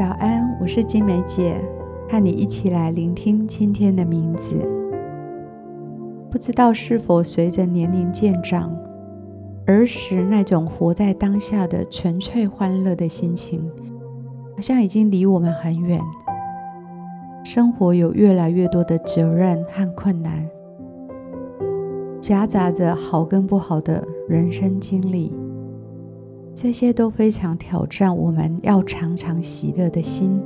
早安，我是金梅姐，和你一起来聆听今天的名字。不知道是否随着年龄渐长，儿时那种活在当下的纯粹欢乐的心情，好像已经离我们很远。生活有越来越多的责任和困难，夹杂着好跟不好的人生经历。这些都非常挑战我们要常常喜乐的心。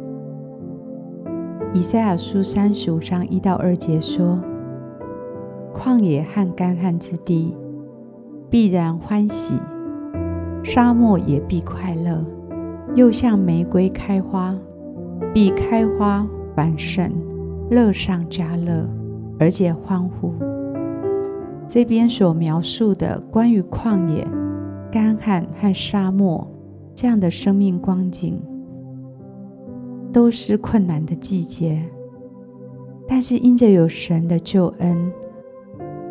以赛亚书三十五章一到二节说：“旷野和干旱之地必然欢喜，沙漠也必快乐，又像玫瑰开花，必开花繁盛，乐上加乐，而且欢呼。”这边所描述的关于旷野。干旱和沙漠这样的生命光景，都是困难的季节。但是因着有神的救恩，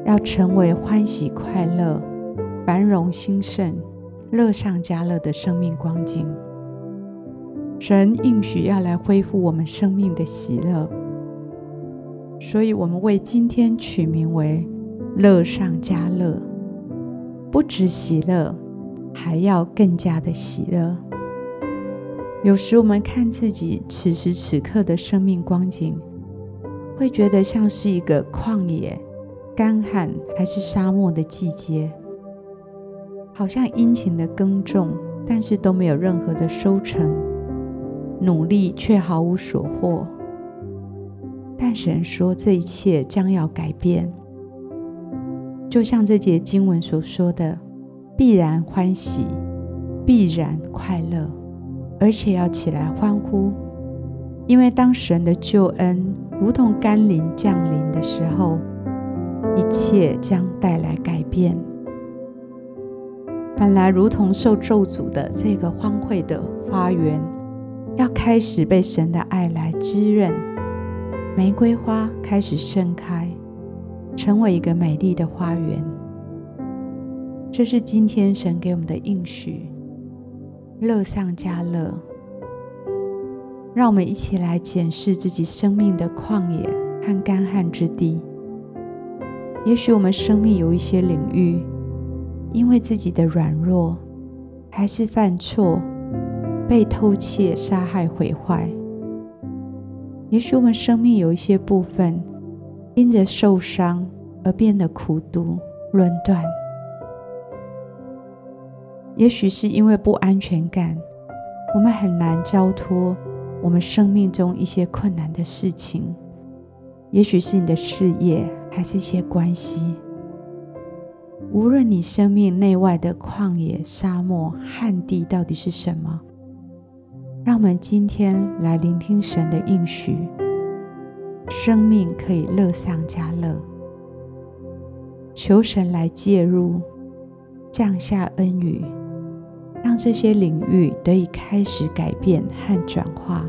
要成为欢喜快乐、繁荣兴盛、乐上加乐的生命光景。神应许要来恢复我们生命的喜乐，所以我们为今天取名为“乐上加乐”，不止喜乐。还要更加的喜乐。有时我们看自己此时此刻的生命光景，会觉得像是一个旷野、干旱还是沙漠的季节，好像殷勤的耕种，但是都没有任何的收成，努力却毫无所获。但神说这一切将要改变，就像这节经文所说的。必然欢喜，必然快乐，而且要起来欢呼，因为当神的救恩如同甘霖降临的时候，一切将带来改变。本来如同受咒诅的这个荒秽的花园，要开始被神的爱来滋润，玫瑰花开始盛开，成为一个美丽的花园。这是今天神给我们的应许，乐上加乐。让我们一起来检视自己生命的旷野和干旱之地。也许我们生命有一些领域，因为自己的软弱，还是犯错，被偷窃、杀害、毁坏。也许我们生命有一些部分，因着受伤而变得苦毒、论断。也许是因为不安全感，我们很难交托我们生命中一些困难的事情。也许是你的事业，还是一些关系。无论你生命内外的旷野、沙漠、旱地到底是什么，让我们今天来聆听神的应许，生命可以乐上加乐。求神来介入，降下恩雨。让这些领域得以开始改变和转化，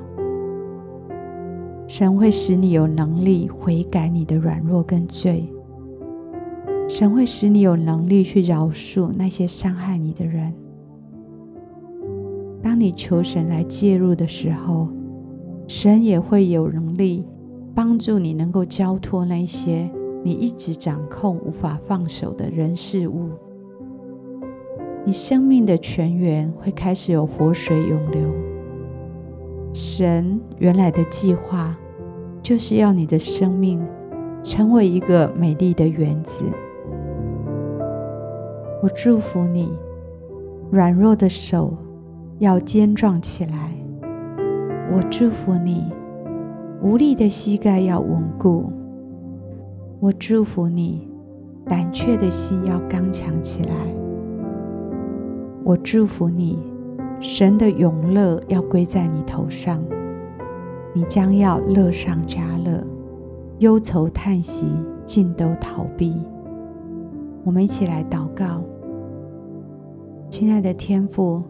神会使你有能力悔改你的软弱跟罪，神会使你有能力去饶恕那些伤害你的人。当你求神来介入的时候，神也会有能力帮助你，能够交托那些你一直掌控、无法放手的人事物。你生命的泉源会开始有活水涌流。神原来的计划就是要你的生命成为一个美丽的园子。我祝福你，软弱的手要坚壮起来。我祝福你，无力的膝盖要稳固。我祝福你，胆怯的心要刚强起来。我祝福你，神的永乐要归在你头上，你将要乐上加乐，忧愁叹息尽都逃避。我们一起来祷告，亲爱的天父，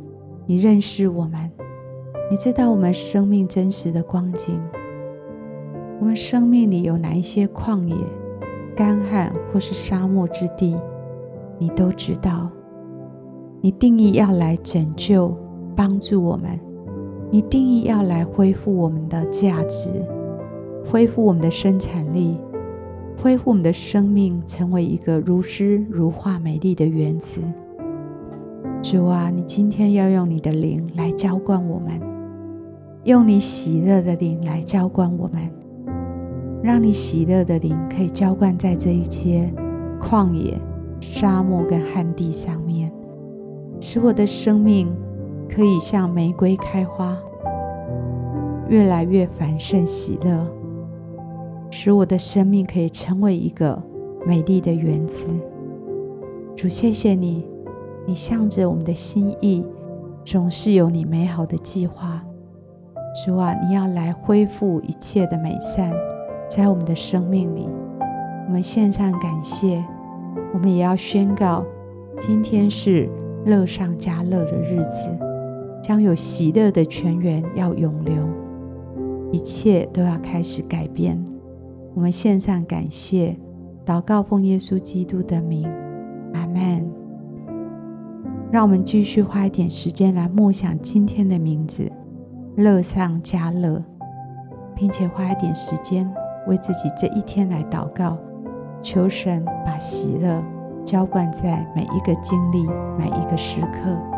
你认识我们，你知道我们生命真实的光景，我们生命里有哪一些旷野、干旱或是沙漠之地，你都知道。你定义要来拯救、帮助我们，你定义要来恢复我们的价值，恢复我们的生产力，恢复我们的生命，成为一个如诗如画、美丽的园子。主啊，你今天要用你的灵来浇灌我们，用你喜乐的灵来浇灌我们，让你喜乐的灵可以浇灌在这一些旷野、沙漠跟旱地上面，使我的生命可以像玫瑰开花，越来越繁盛喜乐，使我的生命可以成为一个美丽的园子。主，谢谢你。你向着我们的心意，总是有你美好的计划。主啊，你要来恢复一切的美善，在我们的生命里。我们献上感谢，我们也要宣告，今天是乐上加乐的日子，将有喜乐的泉源要涌流，一切都要开始改变。我们献上感谢，祷告奉耶稣基督的名，阿门。让我们继续花一点时间来默想今天的名字，乐上加乐，并且花一点时间为自己这一天来祷告，求神把喜乐浇灌在每一个经历、每一个时刻。